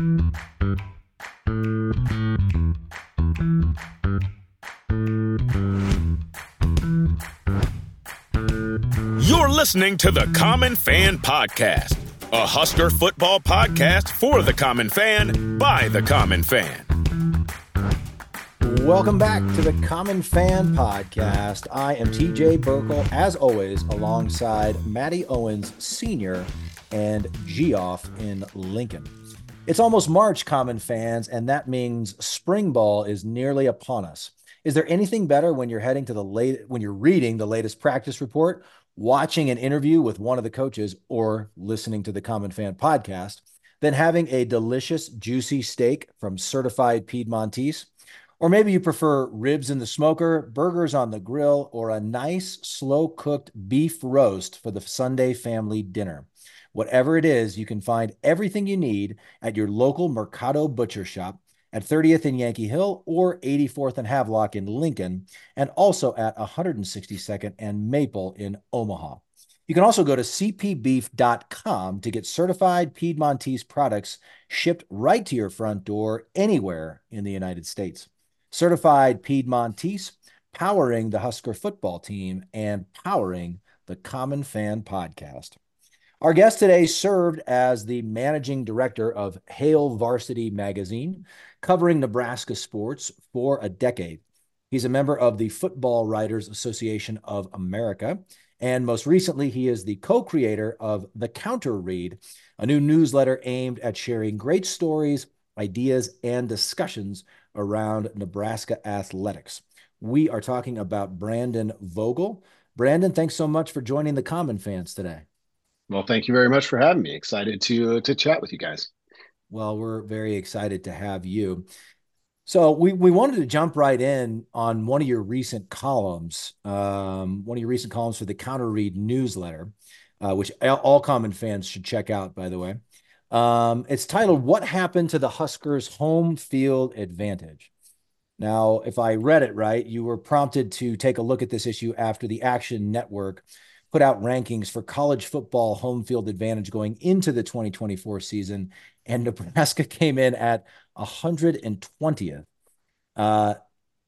You're listening to the Common Fan Podcast, a Husker football podcast for the common fan by the common fan. Welcome back to the Common Fan Podcast. I am TJ Burkle, as always, alongside Maddie Owens Sr. and Geoff in Lincoln. It's almost March, Common fans, and that means spring ball is nearly upon us. Is there anything better when you're heading to the late when you're reading the latest practice report watching an interview with one of the coaches or listening to the Common Fan podcast than having a delicious, juicy steak from certified Piedmontese. Or maybe you prefer ribs in the smoker, burgers on the grill, or a nice, slow cooked beef roast for the Sunday family dinner. Whatever it is, you can find everything you need at your local Mercado Butcher Shop at 30th and Yankee Hill or 84th and Havelock in Lincoln, and also at 162nd and Maple in Omaha. You can also go to cpbeef.com to get certified Piedmontese products shipped right to your front door anywhere in the United States. Certified Piedmontese, powering the Husker football team and powering the Common Fan podcast. Our guest today served as the managing director of Hail Varsity magazine, covering Nebraska sports for a decade. He's a member of the Football Writers Association of America. And most recently, he is the co creator of The Counter Read, a new newsletter aimed at sharing great stories, ideas, and discussions around Nebraska athletics. We are talking about Brandon Vogel. Brandon, thanks so much for joining the Common Fans today. Well, thank you very much for having me. Excited to uh, to chat with you guys. Well, we're very excited to have you. So we we wanted to jump right in on one of your recent columns, um, one of your recent columns for the Counter Read newsletter, uh, which all common fans should check out, by the way. Um, it's titled "What Happened to the Huskers' Home Field Advantage." Now, if I read it right, you were prompted to take a look at this issue after the Action Network put out rankings for college football home field advantage going into the 2024 season, and Nebraska came in at 120th. Uh,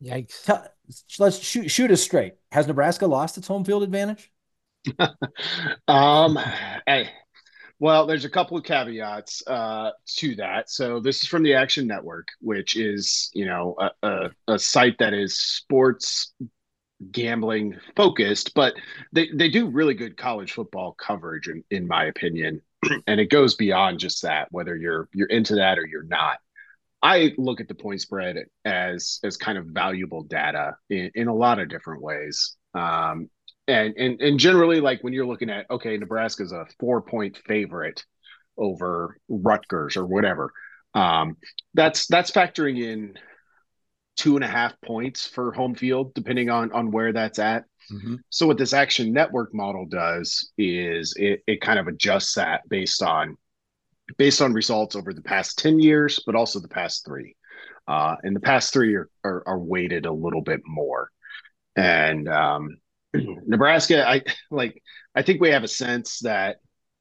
Yikes! T- let's shoot shoot us straight. Has Nebraska lost its home field advantage? um, hey, well, there's a couple of caveats uh, to that. So this is from the Action Network, which is you know a, a, a site that is sports gambling focused, but they, they do really good college football coverage, in, in my opinion. and it goes beyond just that, whether you're you're into that or you're not. I look at the point spread as as kind of valuable data in, in a lot of different ways. Um, and, and and generally, like when you're looking at okay, Nebraska's a four point favorite over Rutgers or whatever. Um, that's that's factoring in two and a half points for home field, depending on on where that's at. Mm-hmm. So what this action network model does is it, it kind of adjusts that based on based on results over the past 10 years, but also the past three. Uh, and the past three are, are, are weighted a little bit more. And um, Nebraska, I like I think we have a sense that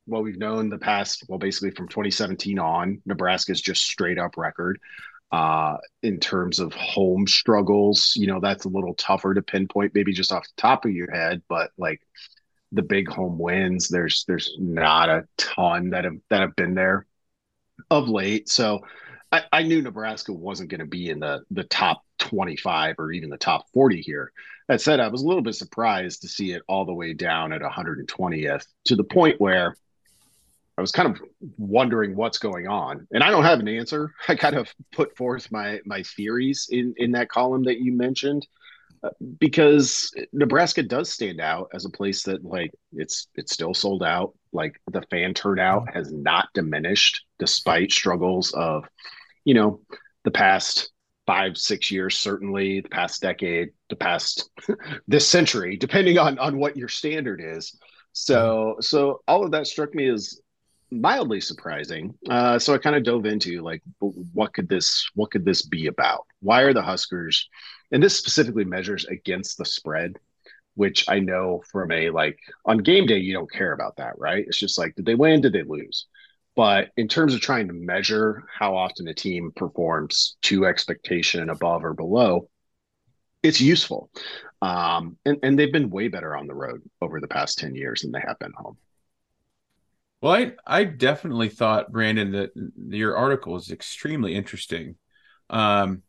what we've known the past, well, basically from 2017 on, Nebraska's just straight up record uh, in terms of home struggles. You know, that's a little tougher to pinpoint, maybe just off the top of your head, but like the big home wins, there's there's not a ton that have that have been there of late. So I, I knew Nebraska wasn't going to be in the the top 25 or even the top 40 here. That said, I was a little bit surprised to see it all the way down at 120th to the point where I was kind of wondering what's going on, and I don't have an answer. I kind of put forth my my theories in in that column that you mentioned, uh, because Nebraska does stand out as a place that like it's it's still sold out. Like the fan turnout has not diminished despite struggles of, you know, the past five six years certainly the past decade the past this century depending on on what your standard is so so all of that struck me as mildly surprising. Uh, so I kind of dove into like, what could this what could this be about? Why are the Huskers? And this specifically measures against the spread, which I know from a like on game day you don't care about that, right? It's just like did they win? Did they lose? But in terms of trying to measure how often a team performs to expectation above or below, it's useful. Um, and, and they've been way better on the road over the past 10 years than they have been home. Well, I, I definitely thought, Brandon, that your article is extremely interesting. Um,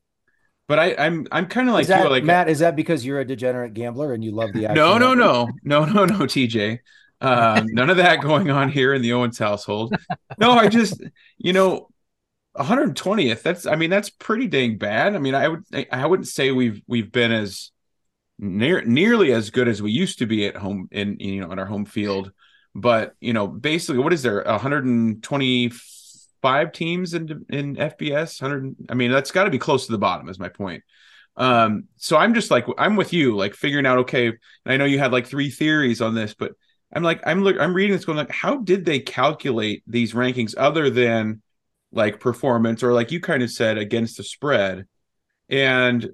but I, I'm I'm kind of like that, you, like Matt. Is that because you're a degenerate gambler and you love the? No, no, no, no, no, no, TJ. Um, none of that going on here in the Owens household. No, I just, you know, 120th. That's, I mean, that's pretty dang bad. I mean, I would, I wouldn't say we've we've been as near nearly as good as we used to be at home in you know in our home field. But you know, basically, what is there? 125 teams in in FBS. 100. I mean, that's got to be close to the bottom. Is my point. Um, so I'm just like I'm with you, like figuring out. Okay, and I know you had like three theories on this, but I'm like I'm I'm reading this going like, how did they calculate these rankings other than like performance or like you kind of said against the spread? And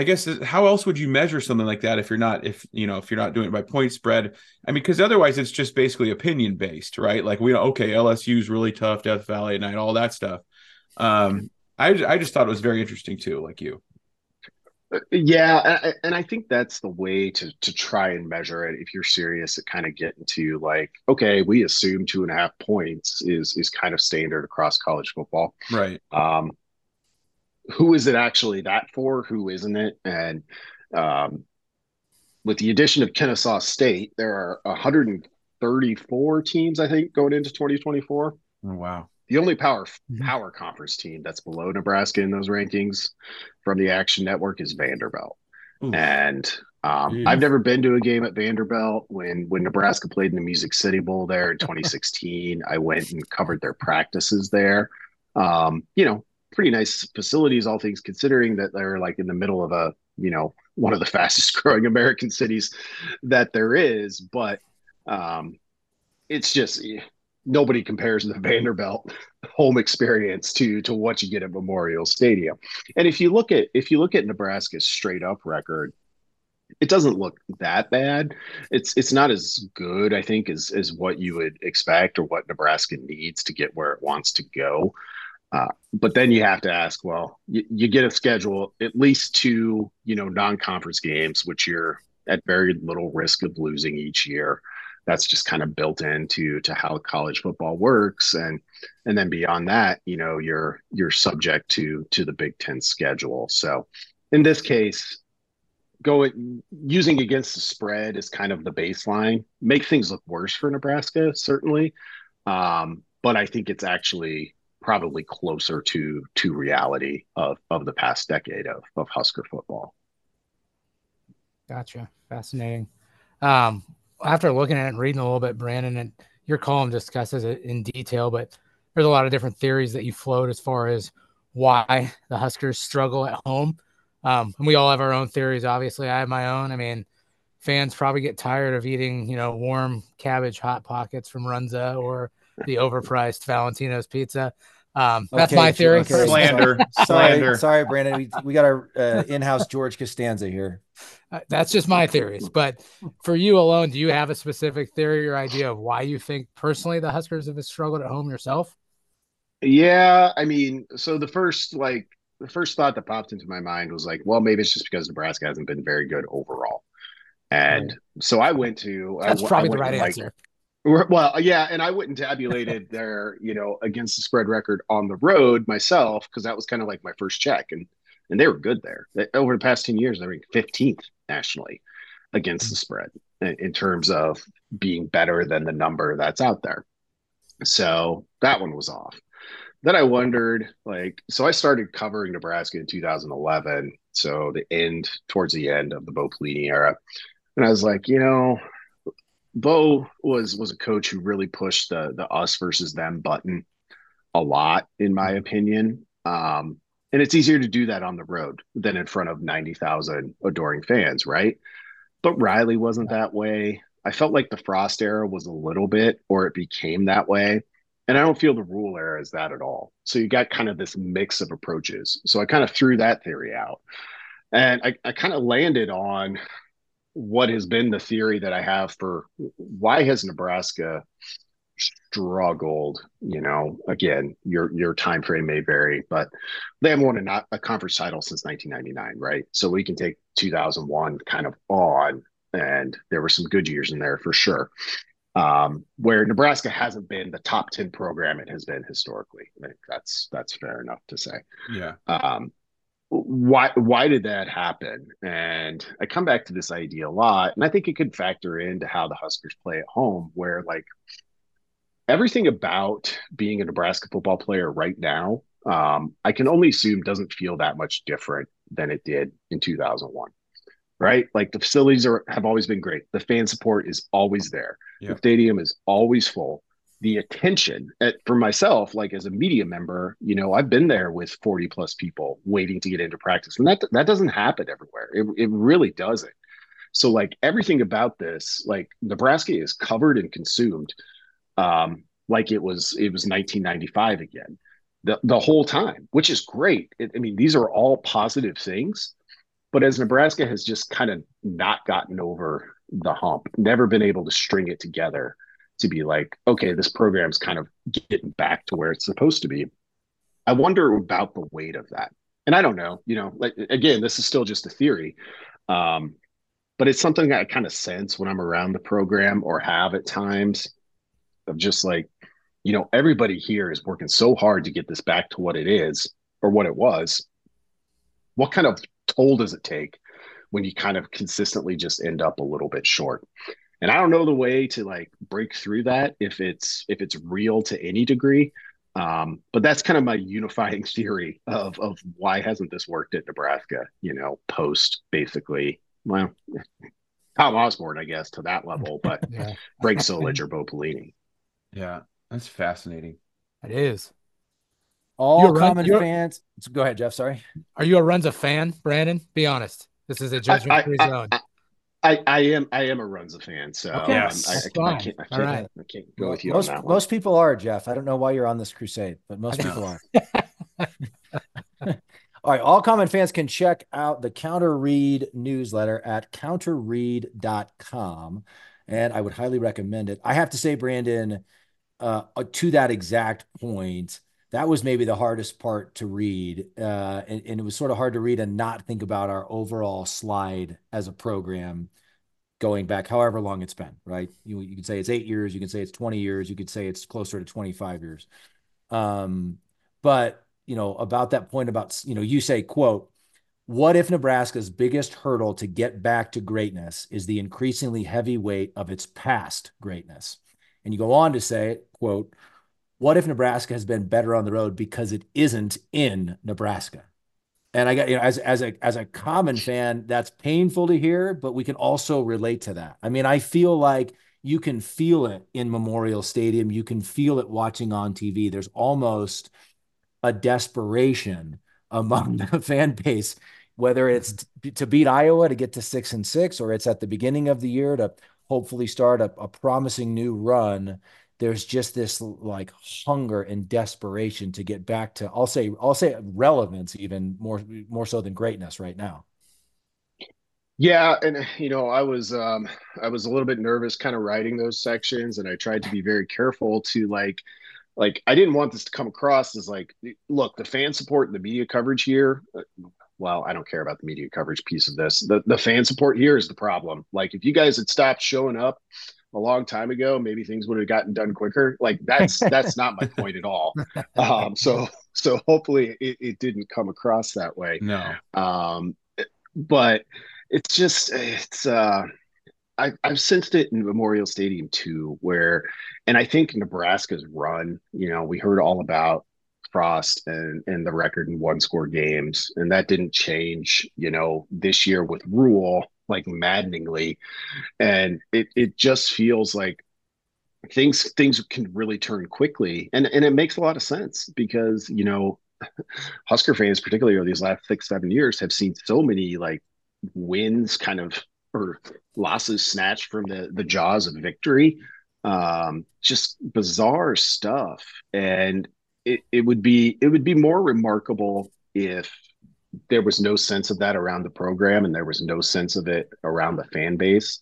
I guess how else would you measure something like that if you're not if you know if you're not doing it by point spread? I mean, because otherwise it's just basically opinion based, right? Like we know, okay, LSU's really tough, Death Valley at night, all that stuff. Um, I I just thought it was very interesting too, like you. Uh, yeah, and I think that's the way to to try and measure it. If you're serious at kind of getting to like, okay, we assume two and a half points is is kind of standard across college football, right? Um, who is it actually that for? Who isn't it? And um, with the addition of Kennesaw State, there are 134 teams, I think, going into 2024. Oh, wow. The only power mm-hmm. power conference team that's below Nebraska in those rankings from the Action Network is Vanderbilt. And um, I've never been to a game at Vanderbilt. When when Nebraska played in the Music City Bowl there in 2016, I went and covered their practices there. Um, you know, pretty nice facilities, all things considering that they're like in the middle of a, you know, one of the fastest growing American cities that there is. But um, it's just nobody compares the Vanderbilt home experience to to what you get at Memorial Stadium. And if you look at if you look at Nebraska's straight up record, it doesn't look that bad. It's it's not as good, I think, as as what you would expect or what Nebraska needs to get where it wants to go. Uh, but then you have to ask, well, you, you, get a schedule, at least two, you know, non-conference games, which you're at very little risk of losing each year. That's just kind of built into to how college football works, and and then beyond that, you know, you're you're subject to to the Big Ten schedule. So, in this case, going using against the spread is kind of the baseline. Make things look worse for Nebraska, certainly, um, but I think it's actually probably closer to to reality of of the past decade of of Husker football. Gotcha. Fascinating. Um, after looking at it and reading a little bit, Brandon, and your column discusses it in detail, but there's a lot of different theories that you float as far as why the Huskers struggle at home. Um, and we all have our own theories. Obviously, I have my own. I mean, fans probably get tired of eating, you know, warm cabbage hot pockets from Runza or the overpriced Valentino's pizza. Um, that's okay, my theory. Okay. Slander, sorry, slander. Sorry, Brandon. We, we got our uh, in-house George Costanza here. Uh, that's just my theories. But for you alone, do you have a specific theory or idea of why you think personally the Huskers have struggled at home yourself? Yeah, I mean, so the first like the first thought that popped into my mind was like, well, maybe it's just because Nebraska hasn't been very good overall. And right. so I went to that's I, probably I the right like, answer. Well, yeah, and I went and tabulated their, you know, against the spread record on the road myself because that was kind of like my first check, and and they were good there. They, over the past ten years, they're fifteenth nationally against the mm. spread in, in terms of being better than the number that's out there. So that one was off. Then I wondered, like, so I started covering Nebraska in 2011, so the end towards the end of the Bo Pelini era, and I was like, you know, Bo was was a coach who really pushed the the us versus them button a lot, in my opinion. Um, and it's easier to do that on the road than in front of ninety thousand adoring fans, right? But Riley wasn't that way. I felt like the Frost era was a little bit, or it became that way. And I don't feel the Rhule era is that at all. So you got kind of this mix of approaches. So I kind of threw that theory out. And I, I kind of landed on what has been the theory that I have for why has Nebraska struggled. You know, again, your your time frame may vary, but they haven't won a, not a conference title since 1999, right? So we can take 2001 kind of on, and there were some good years in there for sure. Um, where Nebraska hasn't been the top 10 program it has been historically. I think that's that's fair enough to say. Yeah. Um, why why did that happen? And I come back to this idea a lot, and I think it could factor into how the Huskers play at home, where like everything about being a Nebraska football player right now, um, I can only assume doesn't feel that much different than it did in 2001. Right? Like the facilities are have always been great. The fan support is always there. The stadium is always full the attention at, for myself, like as a media member, you know, I've been there with 40 plus people waiting to get into practice. And that that doesn't happen everywhere. It, it really doesn't. So like everything about this, like Nebraska is covered and consumed um, like it was it was 1995 again. The the whole time, which is great. It, I mean, these are all positive things. But as Nebraska has just kind of not gotten over the hump, never been able to string it together to be like, okay, this program's kind of getting back to where it's supposed to be. I wonder about the weight of that. And I don't know, you know, like again, this is still just a theory. Um, but it's something I kind of sense when I'm around the program or have at times of just like, you know, everybody here is working so hard to get this back to what it is or what it was. What kind of toll does it take when you kind of consistently just end up a little bit short? And i don't know the way to like break through that if it's if it's real to any degree. Um, but that's kind of my unifying theory of of why hasn't this worked at nebraska you know post basically well tom osborne i guess to that level but yeah. greg solich or bo pelini. Yeah that's fascinating. It is. All common fans go ahead jeff sorry. Are you a runza fan brandon? Be honest. This is a judgment free zone. I, I, I am I am a Runza fan, so okay. um, I, I, I, can't, I, can't, right. I can't go with you most, on that one. Most people are, Jeff. I don't know why you're on this crusade, but most people are. all right, all common fans can check out the Counter Read newsletter at counterread.com, and I would highly recommend it. I have to say, Brandon, uh, to that exact point, that was maybe the hardest part to read. Uh, and, and, it was sort of hard to read and not think about our overall slide as a program going back however long it's been, right? You, you could say it's eight years, you can say it's 20 years, you could say it's closer to 25 years. Um, but, you know, about that point about, you know, you say, quote, what if Nebraska's biggest hurdle to get back to greatness is the increasingly heavy weight of its past greatness? And you go on to say, quote, what if Nebraska has been better on the road because it isn't in Nebraska? And I got you know as as a as a common fan, that's painful to hear, but we can also relate to that. I mean, I feel like you can feel it in Memorial Stadium. You can feel it watching on TV. There's almost a desperation among the fan base, whether it's to beat Iowa to get to six and six, or it's at the beginning of the year to hopefully start a, a promising new run there's just this like hunger and desperation to get back to I'll say I'll say relevance even more more so than greatness right now. Yeah, and you know, I was um I was a little bit nervous kind of writing those sections and I tried to be very careful to like like I didn't want this to come across as like look, the fan support and the media coverage here uh, well, I don't care about the media coverage piece of this. The the fan support here is the problem. Like if you guys had stopped showing up a long time ago, maybe things would have gotten done quicker. Like that's that's not my point at all. Um, so so hopefully it, it didn't come across that way. No. Um, but it's just it's uh I, I've sensed it in Memorial Stadium too, where, and I think Nebraska's run, you know, we heard all about Frost and, and the record in one score games, and that didn't change, you know, this year with Rhule like maddeningly, and it it just feels like things things can really turn quickly, and and it makes a lot of sense because you know Husker fans, particularly over these last six seven years, have seen so many like wins kind of or losses snatched from the the jaws of victory. Um just bizarre stuff. And it, it would be it would be more remarkable if there was no sense of that around the program and there was no sense of it around the fan base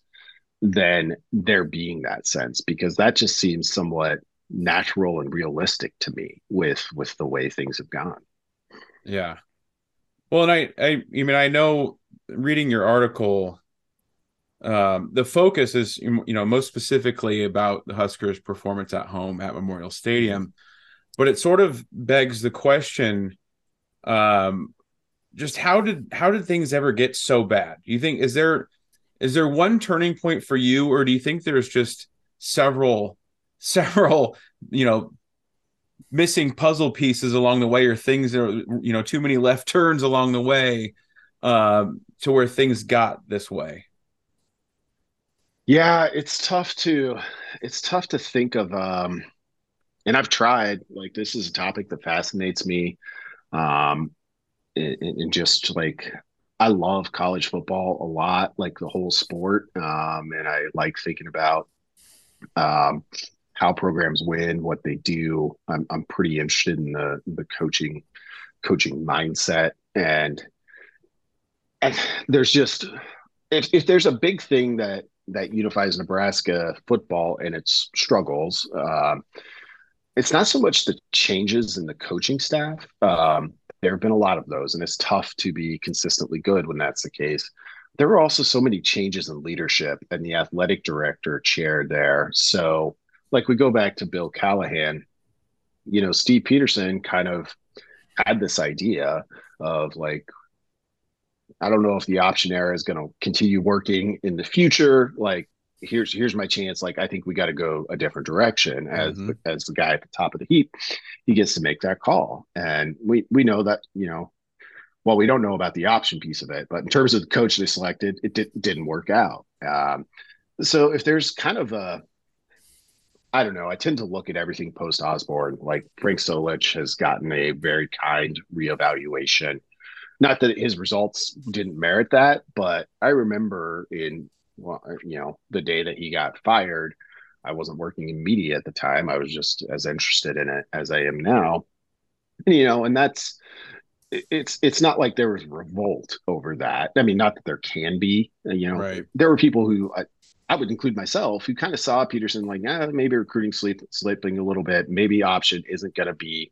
than there being that sense because that just seems somewhat natural and realistic to me with with the way things have gone. Yeah. Well, and I, I, I mean, I know reading your article, um, the focus is, you know, most specifically about the Huskers' performance at home at Memorial Stadium, but it sort of begs the question, um, just how did how did things ever get so bad? Do you think is there is there one turning point for you, or do you think there's just several several you know missing puzzle pieces along the way or things that are you know too many left turns along the way um, to where things got this way yeah it's tough to it's tough to think of um and i've tried like this is a topic that fascinates me um and, just like i love college football a lot like the whole sport um and i like thinking about um how programs win, what they do. I'm I'm pretty interested in the the coaching coaching mindset and and there's just if if there's a big thing that that unifies Nebraska football and its struggles, um, it's not so much the changes in the coaching staff. Um, there have been a lot of those, and it's tough to be consistently good when that's the case. There were also so many changes in leadership, and the athletic director chair there. So like we go back to Bill Callahan, you know, Steve Peterson kind of had this idea of like, I don't know if the option era is going to continue working in the future. Like, here's here's my chance. Like, I think we got to go a different direction. As mm-hmm. as the guy at the top of the heap, he gets to make that call, and we we know that you know. Well, we don't know about the option piece of it, but in terms of the coach they selected, it did, didn't work out. Um, so if there's kind of a I don't know. I tend to look at everything post Osborne. Like Frank Solich has gotten a very kind reevaluation. Not that his results didn't merit that, but I remember in well, you know, the day that he got fired, I wasn't working in media at the time. I was just as interested in it as I am now. And, you know, and that's it's it's not like there was revolt over that. I mean, not that there can be. You know, right. there were people who I would include myself, who kind of saw Peterson like, ah, maybe recruiting sleep, slipping a little bit. Maybe option isn't going to be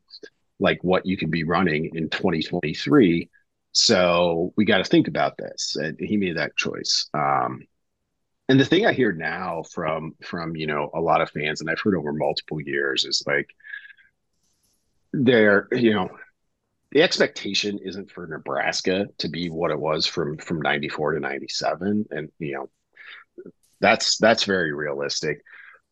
like what you can be running in 2023. So we got to think about this. And he made that choice. Um, and the thing I hear now from from you know a lot of fans, and I've heard over multiple years, is like they're you know the expectation isn't for Nebraska to be what it was from from 94 to 97 and you know that's that's very realistic.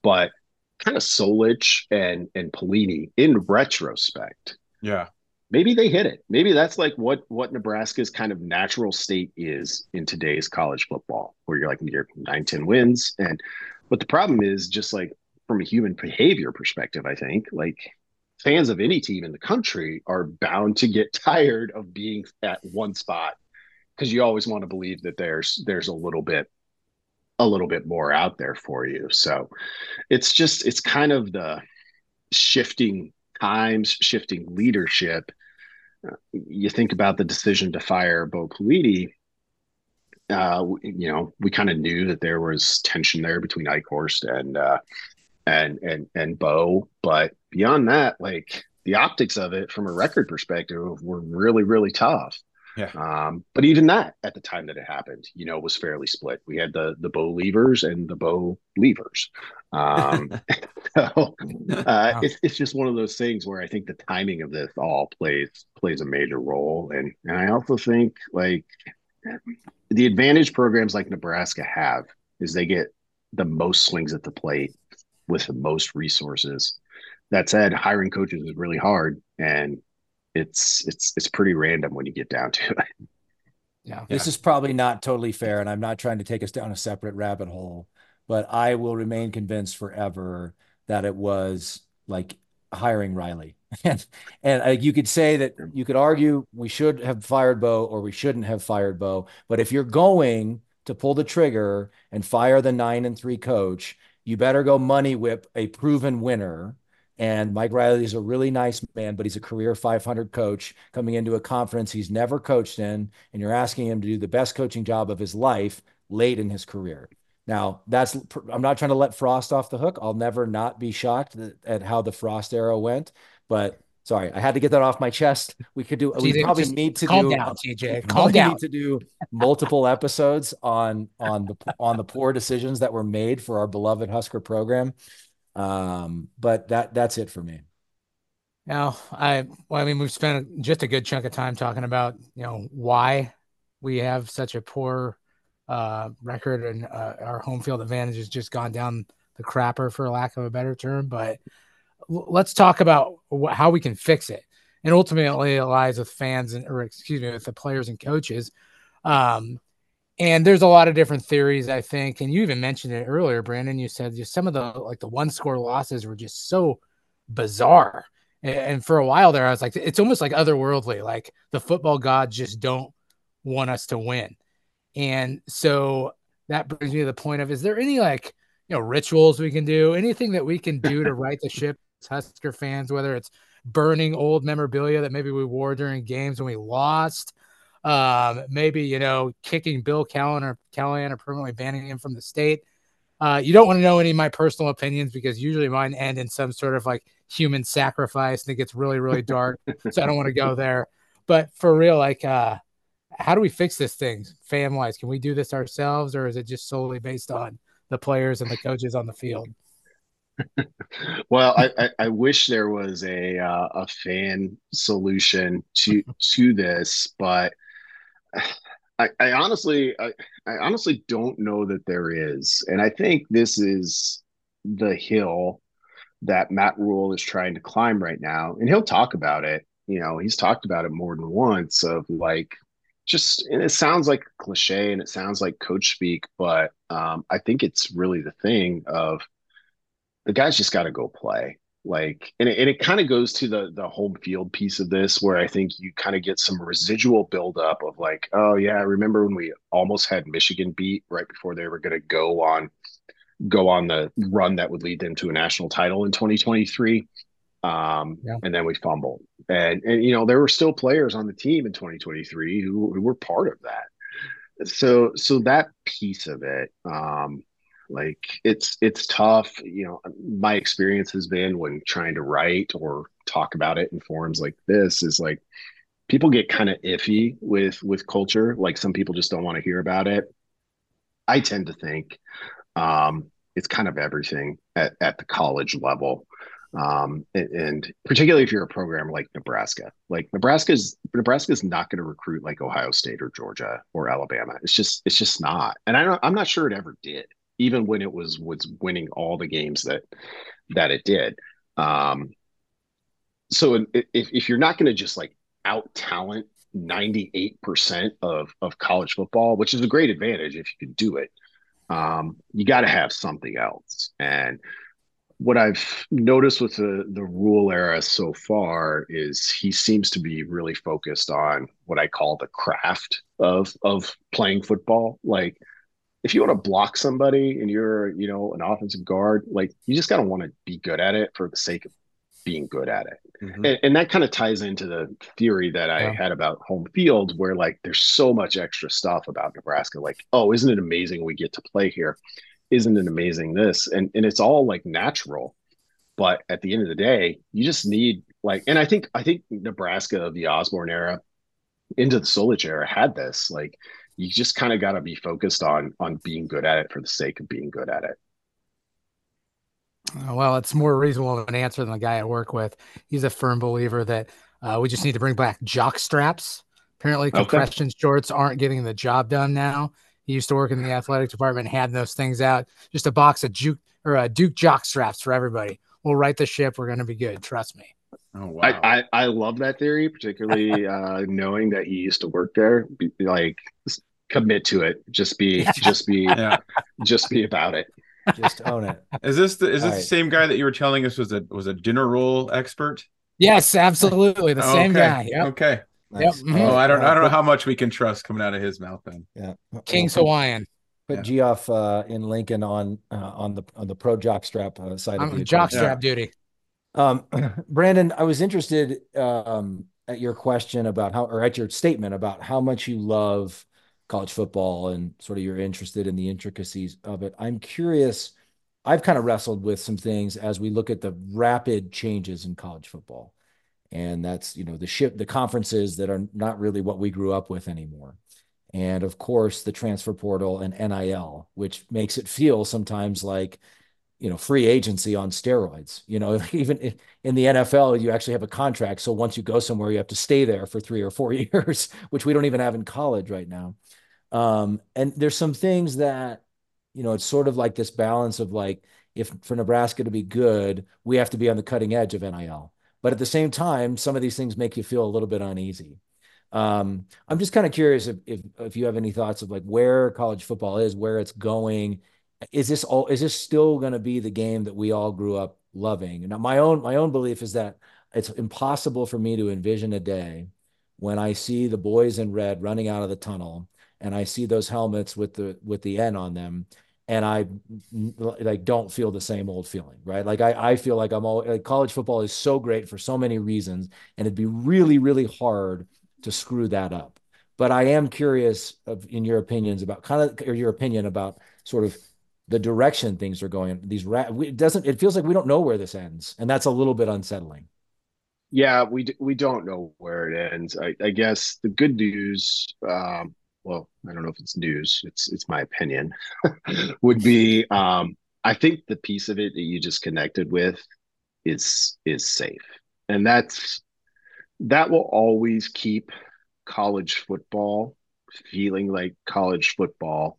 But kind of Solich and and Pelini in retrospect. Yeah. Maybe they hit it. Maybe that's like what what Nebraska's kind of natural state is in today's college football, where you're like you're nine, 10 wins. And but the problem is just like from a human behavior perspective, I think like fans of any team in the country are bound to get tired of being at one spot because you always want to believe that there's there's a little bit a little bit more out there for you. So it's just it's kind of the shifting times, shifting leadership. Uh, you think about the decision to fire Bo Pelini. Uh, you know, we kind of knew that there was tension there between Eichorst and uh, and and and Bo, but beyond that, like the optics of it from a record perspective were really really tough. Yeah. Um, but even that at the time that it happened, you know, was fairly split. We had the the Bo Leavers and the bow levers. Um, so uh, it's it's just one of those things where I think the timing of this all plays plays a major role, and and I also think like the advantage programs like Nebraska have is they get the most swings at the plate with the most resources. That said, hiring coaches is really hard, and it's it's it's pretty random when you get down to it. Yeah. This is probably not totally fair, and I'm not trying to take us down a separate rabbit hole, but I will remain convinced forever that it was like hiring Riley. and and uh, you could say that you could argue we should have fired Bo or we shouldn't have fired Bo, but if you're going to pull the trigger and fire the nine and three coach, you better go money whip a proven winner and Mike Riley is a really nice man, but he's a career 500 coach coming into a conference he's never coached in. And you're asking him to do the best coaching job of his life late in his career. Now, that's I'm not trying to let Frost off the hook. I'll never not be shocked at how the Frost era went, but sorry, I had to get that off my chest. We could do. we probably need to calm do. Down, TJ. Calm down. Need to do multiple episodes on on the on the poor decisions that were made for our beloved Husker program. Um, but that that's it for me. Now, I well, I mean, we've spent just a good chunk of time talking about you know why we have such a poor uh, record and uh, our home field advantage has just gone down the crapper, for lack of a better term. But let's talk about wh- how we can fix it. And ultimately, it lies with fans and, or excuse me, with the players and coaches. Um, and there's a lot of different theories, I think. And you even mentioned it earlier, Brandon. You said just some of the like the one score losses were just so bizarre. And, and for a while there, I was like, it's almost like otherworldly. Like the football gods just don't want us to win. And so that brings me to the point of is there any like, you know, rituals we can do, anything that we can do to right the ship Husker fans, whether it's burning old memorabilia that maybe we wore during games when we lost, um, maybe, you know, kicking Bill Callen or Callahan or permanently banning him from the state. Uh, you don't want to know any of my personal opinions because usually mine end in some sort of like human sacrifice and it gets really, really dark. so I don't want to go there. But for real, like, uh, how do we fix this thing fan wise? Can we do this ourselves or is it just solely based on the players and the coaches on the field? well, I, I, I, wish there was a uh, a fan solution to to this, but I, I honestly I, I honestly don't know that there is, and I think this is the hill that Matt Rhule is trying to climb right now, and he'll talk about it. You know, he's talked about it more than once of like just and it sounds like cliche and it sounds like coach speak, but um, I think it's really the thing of the guys just got to go play. Like, and it, and it kind of goes to the the home field piece of this, where I think you kind of get some residual buildup of like, oh yeah, I remember when we almost had Michigan beat right before they were going to go on go on the run that would lead them to a national title in 2023. Um, yeah. and then we fumbled. And and you know, there were still players on the team in 2023 who, who were part of that. So so that piece of it, um, like it's it's tough. You know, my experience has been when trying to write or talk about it in forums like this is like people get kind of iffy with with culture. Like some people just don't want to hear about it. I tend to think um, it's kind of everything at, at the college level. Um, and, and, particularly if you're a program like Nebraska, like Nebraska's Nebraska's not going to recruit like Ohio State or Georgia or Alabama. It's just it's just not. And I don't I'm not sure it ever did even when it was was winning all the games that that it did. Um, so if, if you're not going to just like out talent 98% of of college football, which is a great advantage if you can do it, um, you got to have something else. And what I've noticed with the the Rhule era so far is he seems to be really focused on what I call the craft of of playing football. Like if you want to block somebody and you're, you know, an offensive guard, like you just got to want to be good at it for the sake of being good at it. Mm-hmm. And, and, that kind of ties into the theory that I yeah. had about home field, where like there's so much extra stuff about Nebraska. Like, oh, isn't it amazing we get to play here? Isn't it amazing this? And and it's all like natural. But at the end of the day, you just need like, and I think I think Nebraska of the Osborne era into the Solich era had this. Like you just kind of got to be focused on on being good at it for the sake of being good at it. Uh, well, it's more reasonable of an answer than the guy I work with. He's a firm believer that uh, we just need to bring back jock straps. Apparently, compression okay. shorts aren't getting the job done now. He used to work in the athletic department, had those things out. Just a box of Duke or a Duke jock straps for everybody. We'll right the ship. We're going to be good. Trust me. Oh, wow. I, I, I love that theory, particularly uh, knowing that he used to work there. Like, commit to it. Just be, just be, yeah. just be about it. Just own it. Is this the, is this right. the same guy that you were telling us was a was a dinner roll expert? Yes, absolutely, the oh, same okay. guy. Yep. Okay. Nice. Yep. Mm-hmm. Oh, I don't I don't know how much we can trust coming out of his mouth then. Yeah. King's Hawaiian. Put yeah. Geoff uh, in Lincoln on uh, on the on the pro jock strap uh, side I'm of the jock strap yeah. duty. Um, Brandon, I was interested um, at your question about how, or at your statement about how much you love college football and sort of you're interested in the intricacies of it. I'm curious. I've kind of wrestled with some things as we look at the rapid changes in college football. And that's, you know, the ship, the conferences that are not really what we grew up with anymore. And of course, the transfer portal and NIL, which makes it feel sometimes like, you know, free agency on steroids. You know, even in the NFL, you actually have a contract. So once you go somewhere, you have to stay there for three or four years, which we don't even have in college right now. Um, and there's some things that, you know, it's sort of like this balance of like, if for Nebraska to be good, we have to be on the cutting edge of NIL. But at the same time, some of these things make you feel a little bit uneasy. Um, I'm just kind of curious if, if if you have any thoughts of like where college football is, where it's going. Is this all? Is this still going to be the game that we all grew up loving? Now, my own my own belief is that it's impossible for me to envision a day when I see the boys in red running out of the tunnel and I see those helmets with the with the N on them, and I like don't feel the same old feeling, right? Like I I feel like I'm all like college football is so great for so many reasons, and it'd be really really hard to screw that up. But I am curious of in your opinions about kind of or your opinion about sort of the direction things are going. These ra- it doesn't it feels like we don't know where this ends, and that's a little bit unsettling. Yeah, we we don't know where it ends. I, I guess the good news um, well, I don't know if it's news, it's it's my opinion, would be um, I think the piece of it that you just connected with is is safe. And that's that will always keep college football feeling like college football.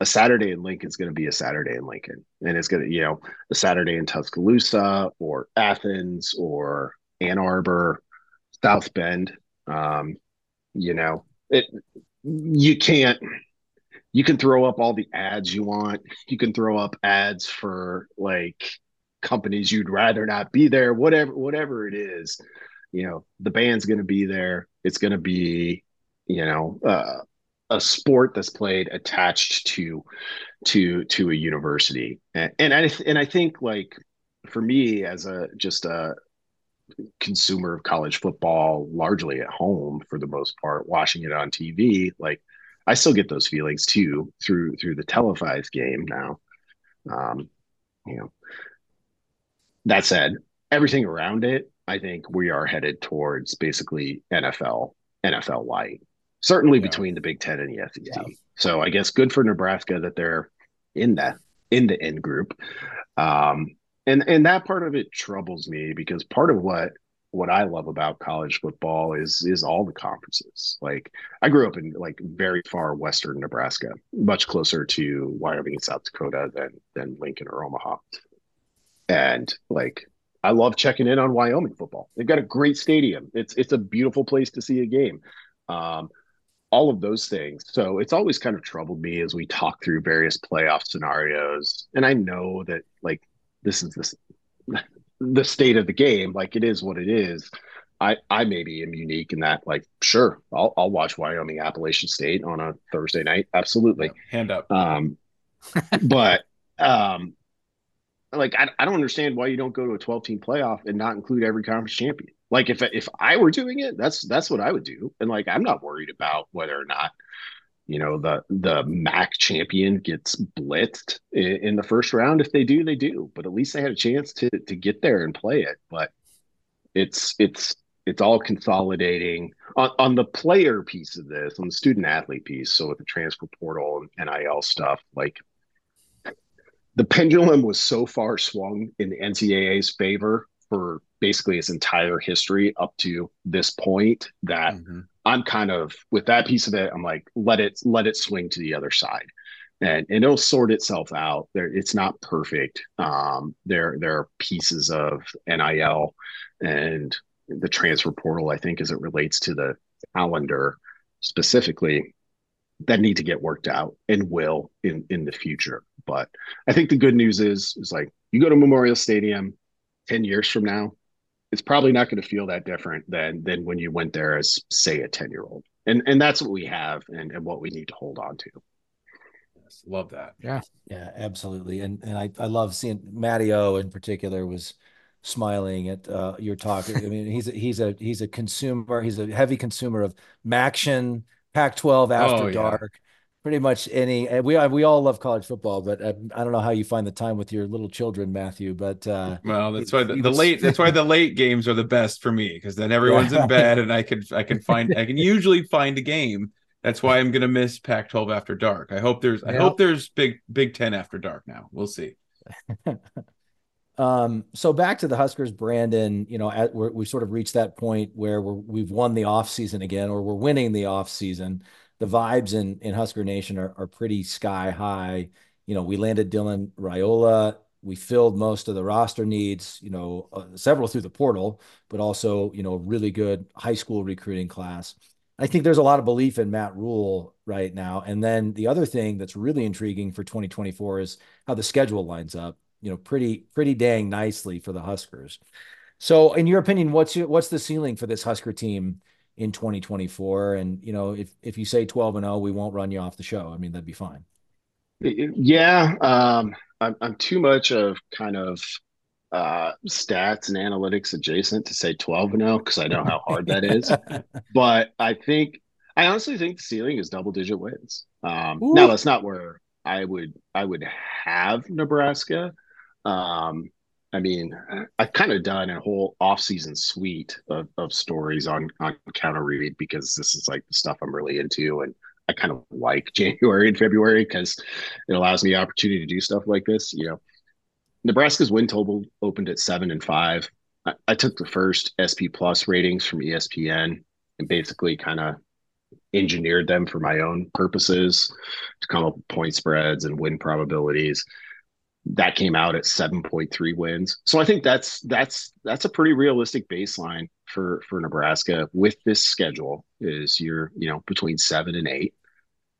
A Saturday in Lincoln is going to be a Saturday in Lincoln. And it's going to, you know, a Saturday in Tuscaloosa or Athens or Ann Arbor, South Bend. Um, you know, it you can't you can throw up all the ads you want. You can throw up ads for like companies you'd rather not be there whatever whatever it is you know the band's going to be there. It's going to be you know uh, a sport that's played attached to to to a university. And, and i and i think like for me as a just a consumer of college football largely at home for the most part watching it on tv like i still get those feelings too through through the televised game now um you know that said everything around it i think we are headed towards basically nfl nfl light certainly yeah. between the big 10 and the sec yeah. so i guess good for nebraska that they're in that in the end group um and and that part of it troubles me because part of what what I love about college football is is all the conferences. Like I grew up in like very far western Nebraska, much closer to Wyoming and South Dakota than than Lincoln or Omaha. And like I love checking in on Wyoming football. They've got a great stadium. It's it's a beautiful place to see a game. Um, all of those things. So it's always kind of troubled me as we talk through various playoff scenarios. And I know that like this is this the state of the game. Like it is what it is. I I maybe am unique in that. Like sure, I'll I'll watch Wyoming Appalachian State on a Thursday night. Absolutely, hand up. Um, but um, like I I don't understand why you don't go to a twelve team playoff and not include every conference champion. Like if if I were doing it, that's that's what I would do. And like I'm not worried about whether or not you know the the MAC champion gets blitzed in, in, the first round. If they do, they do. But at least they had a chance to to get there and play it. But it's it's it's all consolidating on, on the player piece of this, on the student athlete piece. So with the transfer portal and NIL stuff, like the pendulum was so far swung in the NCAA's favor for basically its entire history up to this point that mm-hmm. I'm kind of with that piece of it. I'm like, let it let it swing to the other side, and, and it'll sort itself out. There, it's not perfect. Um, there there are pieces of NIL and the transfer portal. I think as it relates to the calendar specifically that need to get worked out and will in in the future. But I think the good news is is like you go to Memorial Stadium 10 years from now, it's probably not going to feel that different than than when you went there as say a 10 year old and and that's what we have and, and what we need to hold on to. Yes, love that. Yeah. Yeah absolutely. And and i, I love seeing matty o in particular was smiling at uh, your talk. I mean he's a, he's a he's a consumer he's a heavy consumer of MACtion Pac-12 after oh, yeah. dark pretty much any we we all love college football but I, uh, I, don't know how you find the time with your little children matthew but uh well that's why the, the late that's why the late games are the best for me because then everyone's in bed and i can i can find i can usually find a game. That's why i'm gonna miss pac 12 after dark. I hope there's i hope there's big big 10 after dark now. We'll see. Um so back to the huskers brandon you know at, we sort of reached that point where we have won the off season again or we're winning the off season the vibes in in Husker Nation are, are pretty sky high. You know, we landed Dylan Raiola. We filled most of the roster needs. You know, uh, several through the portal, but also you know, really good high school recruiting class. I think there's a lot of belief in Matt Rhule right now. And then the other thing that's really intriguing for 2024 is how the schedule lines up. You know, pretty pretty dang nicely for the Huskers. So, in your opinion, what's your, what's the ceiling for this Husker team in 2024. And you know, if if you say 12 and 0, we won't run you off the show. I mean, that'd be fine. Yeah, um, I'm I'm too much of kind of uh, stats and analytics adjacent to say 12 and 0 because I know how hard that is. but I think I honestly think the ceiling is double digit wins. Um, now that's not where I would I would have Nebraska. Um, I mean, I've kind of done a whole off-season suite of, of stories on on counter read because this is like the stuff I'm really into, and I kind of like January and February because it allows me the opportunity to do stuff like this. You know, Nebraska's win total opened at seven and five. I, I took the first SP Plus ratings from ESPN and basically kind of engineered them for my own purposes to come up with point spreads and win probabilities that came out at 7.3 wins. So I think that's that's that's a pretty realistic baseline for for Nebraska with this schedule is you're, you know, between 7 and 8.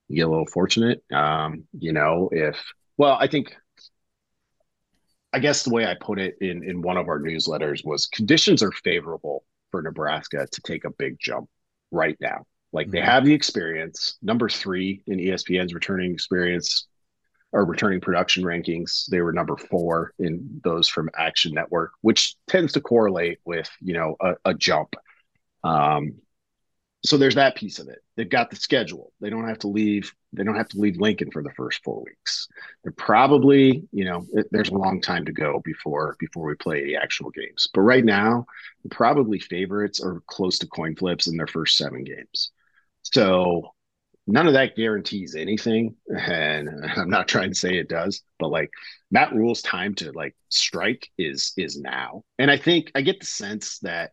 You get a little fortunate. Um, you know, if well, I think I guess the way I put it in in one of our newsletters was conditions are favorable for Nebraska to take a big jump right now. Like mm-hmm. they have the experience, number 3 in ESPN's returning experience or returning production rankings. They were number four in those from Action Network, which tends to correlate with you know a, a jump. Um, so there's that piece of it. They've got the schedule. They don't have to leave. They don't have to leave Lincoln for the first four weeks. They're probably, you know, it, there's a long time to go before before we play the actual games. But right now, probably favorites are close to coin flips in their first seven games. So none of that guarantees anything. And i'm not trying to say it does but like matt Rhule's time to like strike is is now. And i think i get the sense that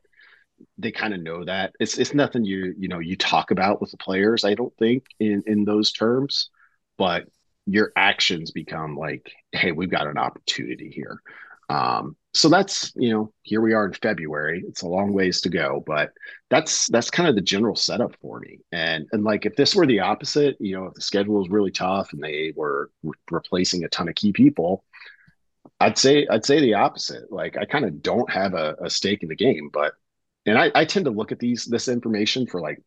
they kind of know that. It's it's nothing you you know you talk about with the players i don't think in in those terms. But your actions become like hey we've got an opportunity here. Um so that's you know here we are in february. It's a long ways to go but that's that's kind of the general setup for me. And and like if this were the opposite you know if the schedule was really tough and they were re- replacing a ton of key people i'd say i'd say the opposite. Like i kind of don't have a, a stake in the game but and I, I tend to look at these this information for like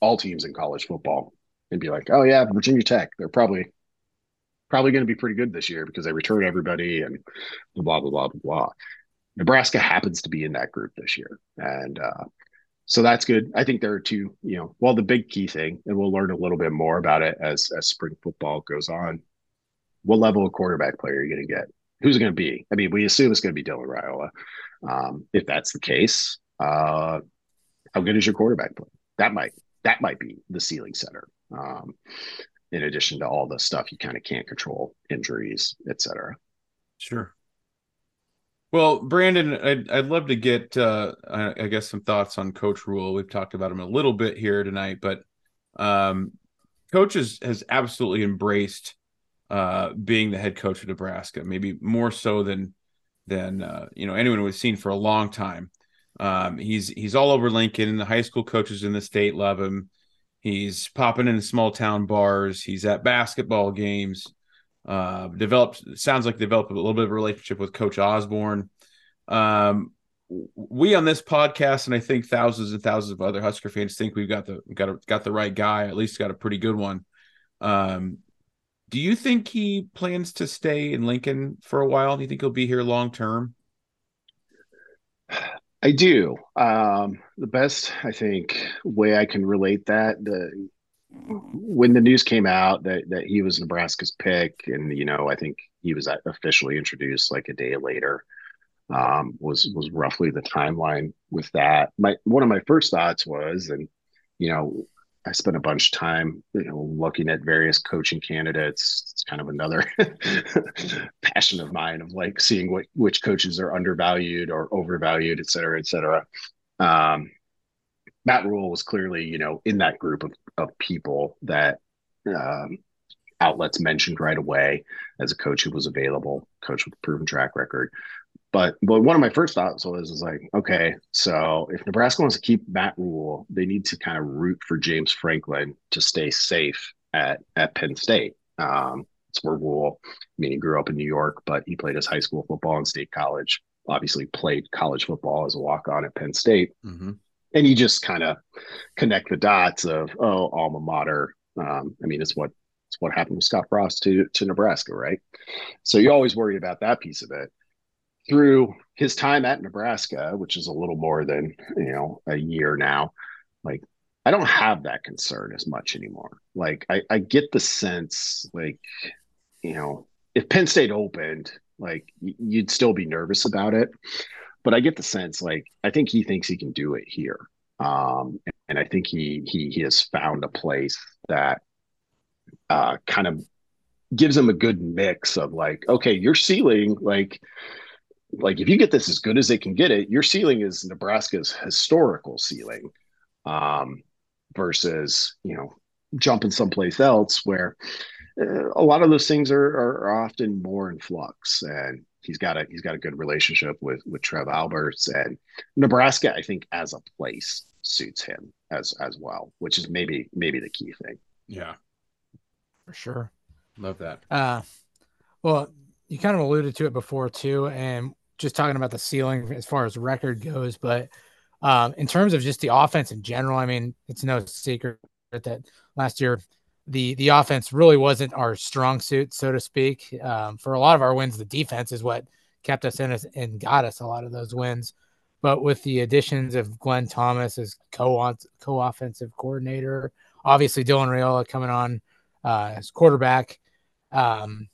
all teams in college football and be like oh yeah virginia tech. They're probably probably going to be pretty good this year because they return everybody and blah blah blah blah blah. Nebraska happens to be in that group this year, and uh, so that's good. I think there are two, you know, well, the big key thing, and we'll learn a little bit more about it as as spring football goes on. What level of quarterback player are you going to get? Who's it going to be? I mean, we assume it's going to be Dylan Raiola. Um, if that's the case, uh, how good is your quarterback play? That might that might be the ceiling setter. Um, in addition to all the stuff you kind of can't control, injuries, etc. Sure. Well, Brandon, I'd, I'd love to get, uh, I, I, guess, some thoughts on Coach Rhule. We've talked about him a little bit here tonight, but um, Coach has, has absolutely embraced uh, being the head coach of Nebraska, maybe more so than than uh, you know anyone we've seen for a long time. Um, he's he's all over Lincoln. The high school coaches in the state love him. He's popping in small town bars. He's at basketball games. Uh, developed sounds like developed a little bit of a relationship with Coach Osborne. Um, we on this podcast, and I think thousands and thousands of other Husker fans think we've got the got a, got the right guy. At least got a pretty good one. Um, do you think he plans to stay in Lincoln for a while? Do you think he'll be here long term? I do. Um, the best, I think, way I can relate that the when the news came out that that he was Nebraska's pick, and you know, I think he was officially introduced like a day later. Um, was was roughly the timeline with that. My one of my first thoughts was, and you know, I spent a bunch of time, you know, looking at various coaching candidates. It's kind of another passion of mine of like seeing what which coaches are undervalued or overvalued, et cetera, et cetera. Um, Matt Rhule was clearly, you know, in that group of, of people that um, outlets mentioned right away as a coach who was available, coach with a proven track record. But but one of my first thoughts was is like, okay, so if Nebraska wants to keep Matt Rhule, they need to kind of root for James Franklin to stay safe at at Penn State. Um, it's where Rhule, I mean, he grew up in New York, but he played his high school football in State College. Obviously, played college football as a walk on at Penn State. Mm-hmm. And you just kind of connect the dots of oh, alma mater. Um, I mean, it's what it's what happened with Scott Frost to to Nebraska, right? So you always worry about that piece of it through his time at Nebraska, which is a little more than, you know, a year now, like I don't have that concern as much anymore. Like I, I get the sense like, you know, if Penn State opened, like you'd still be nervous about it. But I get the sense like I think he thinks he can do it here. Um, and I think he he he has found a place that uh, kind of gives him a good mix of like, okay, your ceiling, like like if you get this as good as they can get it, your ceiling is Nebraska's historical ceiling, um, versus you know jumping someplace else where uh, a lot of those things are, are often more in flux. And he's got a he's got a good relationship with with Trev Alberts and Nebraska. I think as a place suits him as as well, which is maybe maybe the key thing. Yeah, for sure. Love that. Uh, well, you kind of alluded to it before too, and just talking about the ceiling as far as record goes, but um, in terms of just the offense in general, I mean, it's no secret that last year the the offense really wasn't our strong suit, so to speak. Um, for a lot of our wins, the defense is what kept us in us and got us a lot of those wins. But with the additions of Glenn Thomas as co co offensive coordinator, obviously Dylan Raiola coming on uh, as quarterback, um,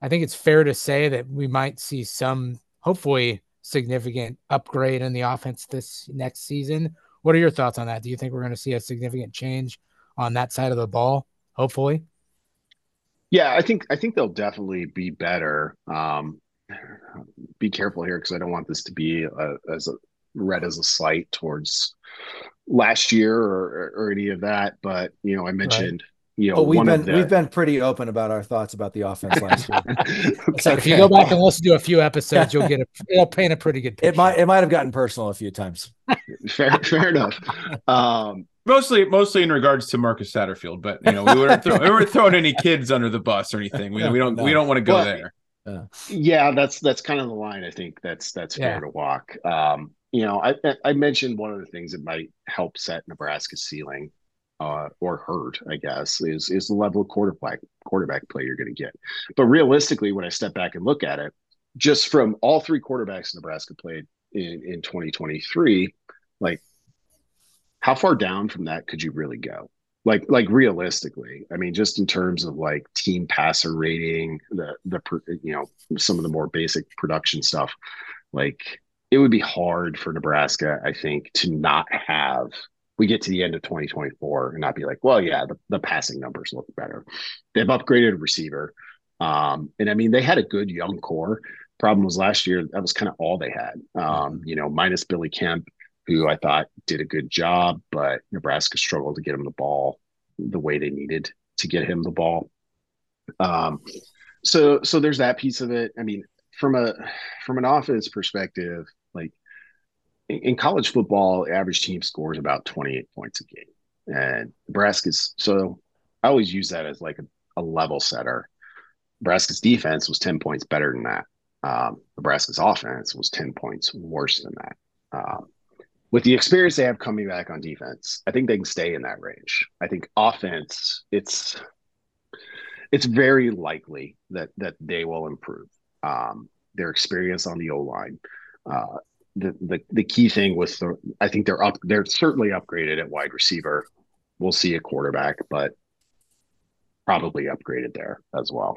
I think it's fair to say that we might see some hopefully significant upgrade in the offense this next season. What are your thoughts on that? Do you think we're going to see a significant change on that side of the ball? Hopefully. Yeah, I think I think they'll definitely be better. Um, be careful here because I don't want this to be a, as a read as a slight towards last year or, or any of that. But you know, I mentioned you know, we've been the... we've been pretty open about our thoughts about the offense last year. so if you go back and listen to a few episodes, you'll get a it'll paint a pretty good picture. It might it might have gotten personal a few times. fair fair enough. Um, mostly mostly in regards to Marcus Satterfield, but you know we weren't, throw, we weren't throwing any kids under the bus or anything. We, we don't no. we don't want to go well, there. Uh, yeah, that's that's kind of the line. I think that's that's fair to walk. Um, you know, I I mentioned one of the things that might help set Nebraska's ceiling uh, or hurt, I guess, is is the level of quarterback quarterback play you're going to get. But realistically, when I step back and look at it, just from all three quarterbacks Nebraska played in in 2023, like how far down from that could you really go? Like like realistically, I mean, just in terms of like team passer rating, the the you know some of the more basic production stuff, like it would be hard for Nebraska, I think, to not have we get to the end of 2024 and not be like, well, yeah, the, the passing numbers look better. They've upgraded receiver. Um, and I mean, they had a good young core. Problem was last year, that was kind of all they had. Um, you know, minus Billy Kemp, who I thought did a good job, but Nebraska struggled to get him the ball the way they needed to get him the ball. Um, so so there's that piece of it. I mean, from a from an offense perspective, like in college football, average team scores about 28 points a game. And Nebraska's so I always use that as like a, a level setter. Nebraska's defense was 10 points better than that. Um, Nebraska's offense was 10 points worse than that. Um, with the experience they have coming back on defense, I think they can stay in that range. I think offense, it's it's very likely that that they will improve. Um, their experience on the O line, uh, the, the the key thing was the I think they're up they're certainly upgraded at wide receiver. We'll see a quarterback, but probably upgraded there as well.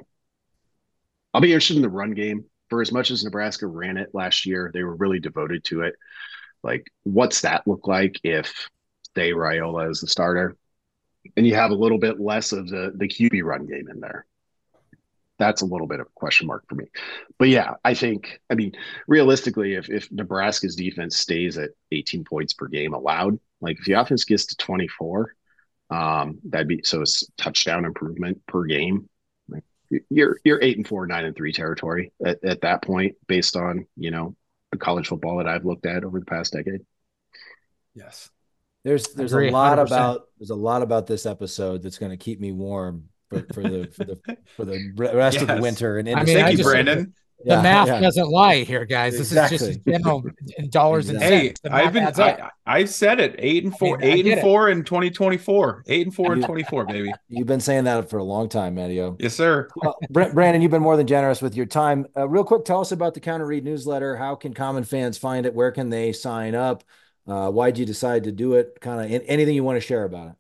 I'll be interested in the run game. For as much as Nebraska ran it last year, they were really devoted to it. Like, what's that look like if say Raiola is the starter, and you have a little bit less of the the QB run game in there? That's a little bit of a question mark for me. But yeah, I think I mean realistically, if if Nebraska's defense stays at 18 points per game allowed, like if the offense gets to 24, um, that'd be so it's touchdown improvement per game. Like you're you're eight and four, nine and three territory at, at that point, based on you know the college football that I've looked at over the past decade. Yes. There's there's a lot 100%. about there's a lot about this episode that's going to keep me warm for, for the for the for the rest yes. of the winter and into I mean, thank you, Brandon. The yeah, math yeah. doesn't lie here, guys. This exactly. is just general in dollars exactly. and cents. Hey, I've been I, I, said it eight and four, I mean, eight and four it. in 2024, eight and four in 24, baby. You've been saying that for a long time, Mattio. Yes, sir. Well, Brandon, you've been more than generous with your time. Uh, real quick, tell us about the Counter Read newsletter. How can common fans find it? Where can they sign up? Uh, why'd you decide to do it? Kind of anything you want to share about it.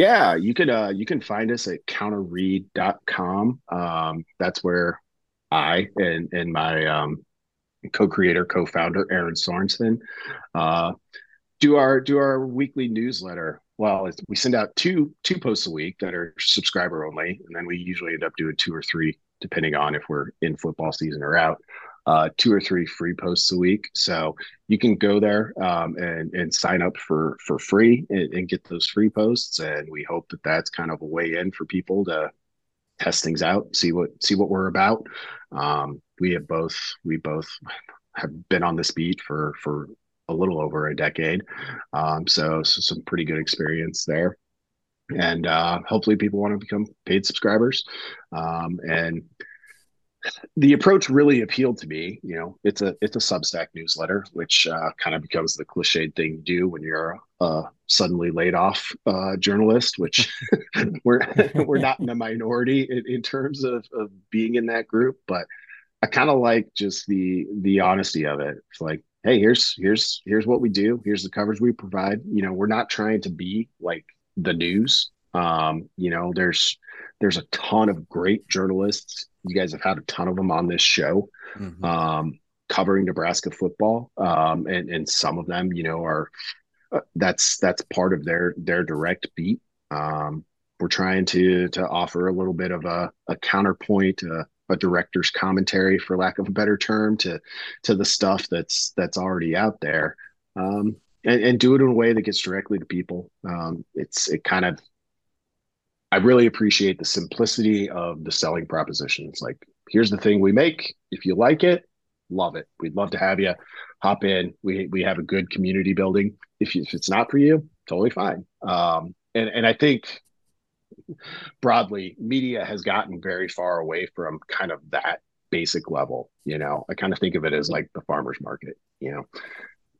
Yeah, you could uh you can find us at counterread.com. Um that's where I and and my um co-creator, co-founder Erin Sorensen uh do our do our weekly newsletter. Well, we send out two two posts a week that are subscriber only, and then we usually end up doing two or three depending on if we're in football season or out uh, two or three free posts a week. So you can go there um, and and sign up for for free and, and, get those free posts. And we hope that that's kind of a way in for people to test things out, see what see what we're about. Um, we have both we both have been on this beat for for a little over a decade, um, so, so some pretty good experience there and uh, hopefully people want to become paid subscribers um, and the approach really appealed to me. You know, it's a it's a Substack newsletter, which uh, kind of becomes the cliched thing do when you're a suddenly laid off uh, journalist. Which we're we're not in the minority in, in terms of, of being in that group, but I kind of like just the the honesty of it. It's like, hey, here's here's here's what we do. Here's the coverage we provide. You know, we're not trying to be like the news. Um, you know, there's there's a ton of great journalists you guys have had a ton of them on this show, mm-hmm. um, covering Nebraska football, um, and and some of them, you know, are uh, that's that's part of their their direct beat. Um, we're trying to to offer a little bit of a, a counterpoint, uh, a director's commentary, for lack of a better term, to to the stuff that's that's already out there, um, and, and, do it in a way that gets directly to people. Um, it's it kind of I really appreciate the simplicity of the selling propositions. Like, here's the thing we make. If you like it, love it. We'd love to have you hop in. We we have a good community building. If you, if it's not for you, totally fine. Um, and and I think broadly, media has gotten very far away from kind of that basic level. You know, I kind of think of it as like the farmers market. You know,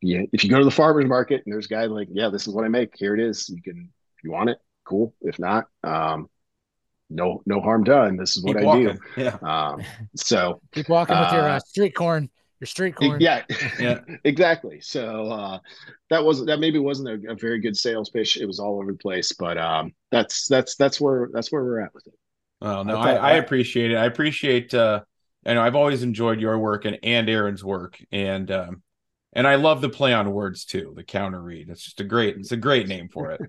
yeah, if you go to the farmers market and there's a guy like, yeah, this is what I make. Here it is. You can if you want it, cool. If not, um, no no harm done. This is what Keep I walking. do. Yeah. Um, so keep walking with your uh, uh, street corn. Your street corn. Yeah, yeah, exactly. So uh, that was that maybe wasn't a, a, very good sales pitch. It was all over the place, but um, that's that's that's where that's where we're at with it. Oh no, I, I, I appreciate it. I appreciate. uh I know I've always enjoyed your work and and Erin's work, and um, and I love the play on words too. The counter read. It's just a great. It's a great name for it.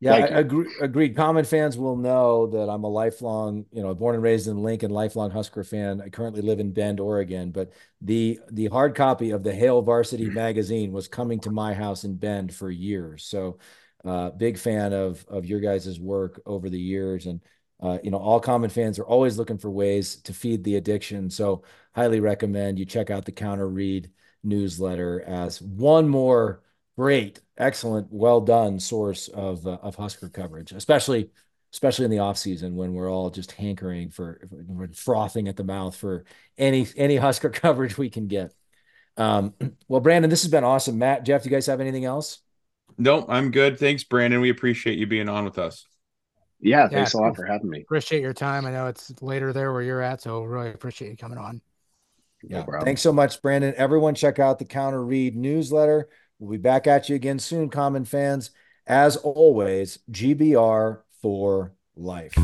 Yeah, I agree, agreed. Common fans will know that I'm a lifelong, you know, born and raised in Lincoln, lifelong Husker fan. I currently live in Bend, Oregon, but the the hard copy of the Hail Varsity magazine was coming to my house in Bend for years. So, uh, big fan of of your guys' work over the years, and uh, you know, all common fans are always looking for ways to feed the addiction. So, highly recommend you check out the Counter Read newsletter as one more great, excellent, well done source of uh, of Husker coverage, especially especially in the off season when we're all just hankering for we're frothing at the mouth for any any Husker coverage we can get. Um, well, Brandon, this has been awesome. Matt, Jeff, do you guys have anything else? No, I'm good. Thanks, Brandon. We appreciate you being on with us. Yeah, thanks yeah, a lot for having me. Appreciate your time. I know it's later there where you're at, so really appreciate you coming on. Yeah. Thanks so much, Brandon. Everyone, check out the Counter Read newsletter. We'll be back at you again soon, common fans. As always, GBR for life.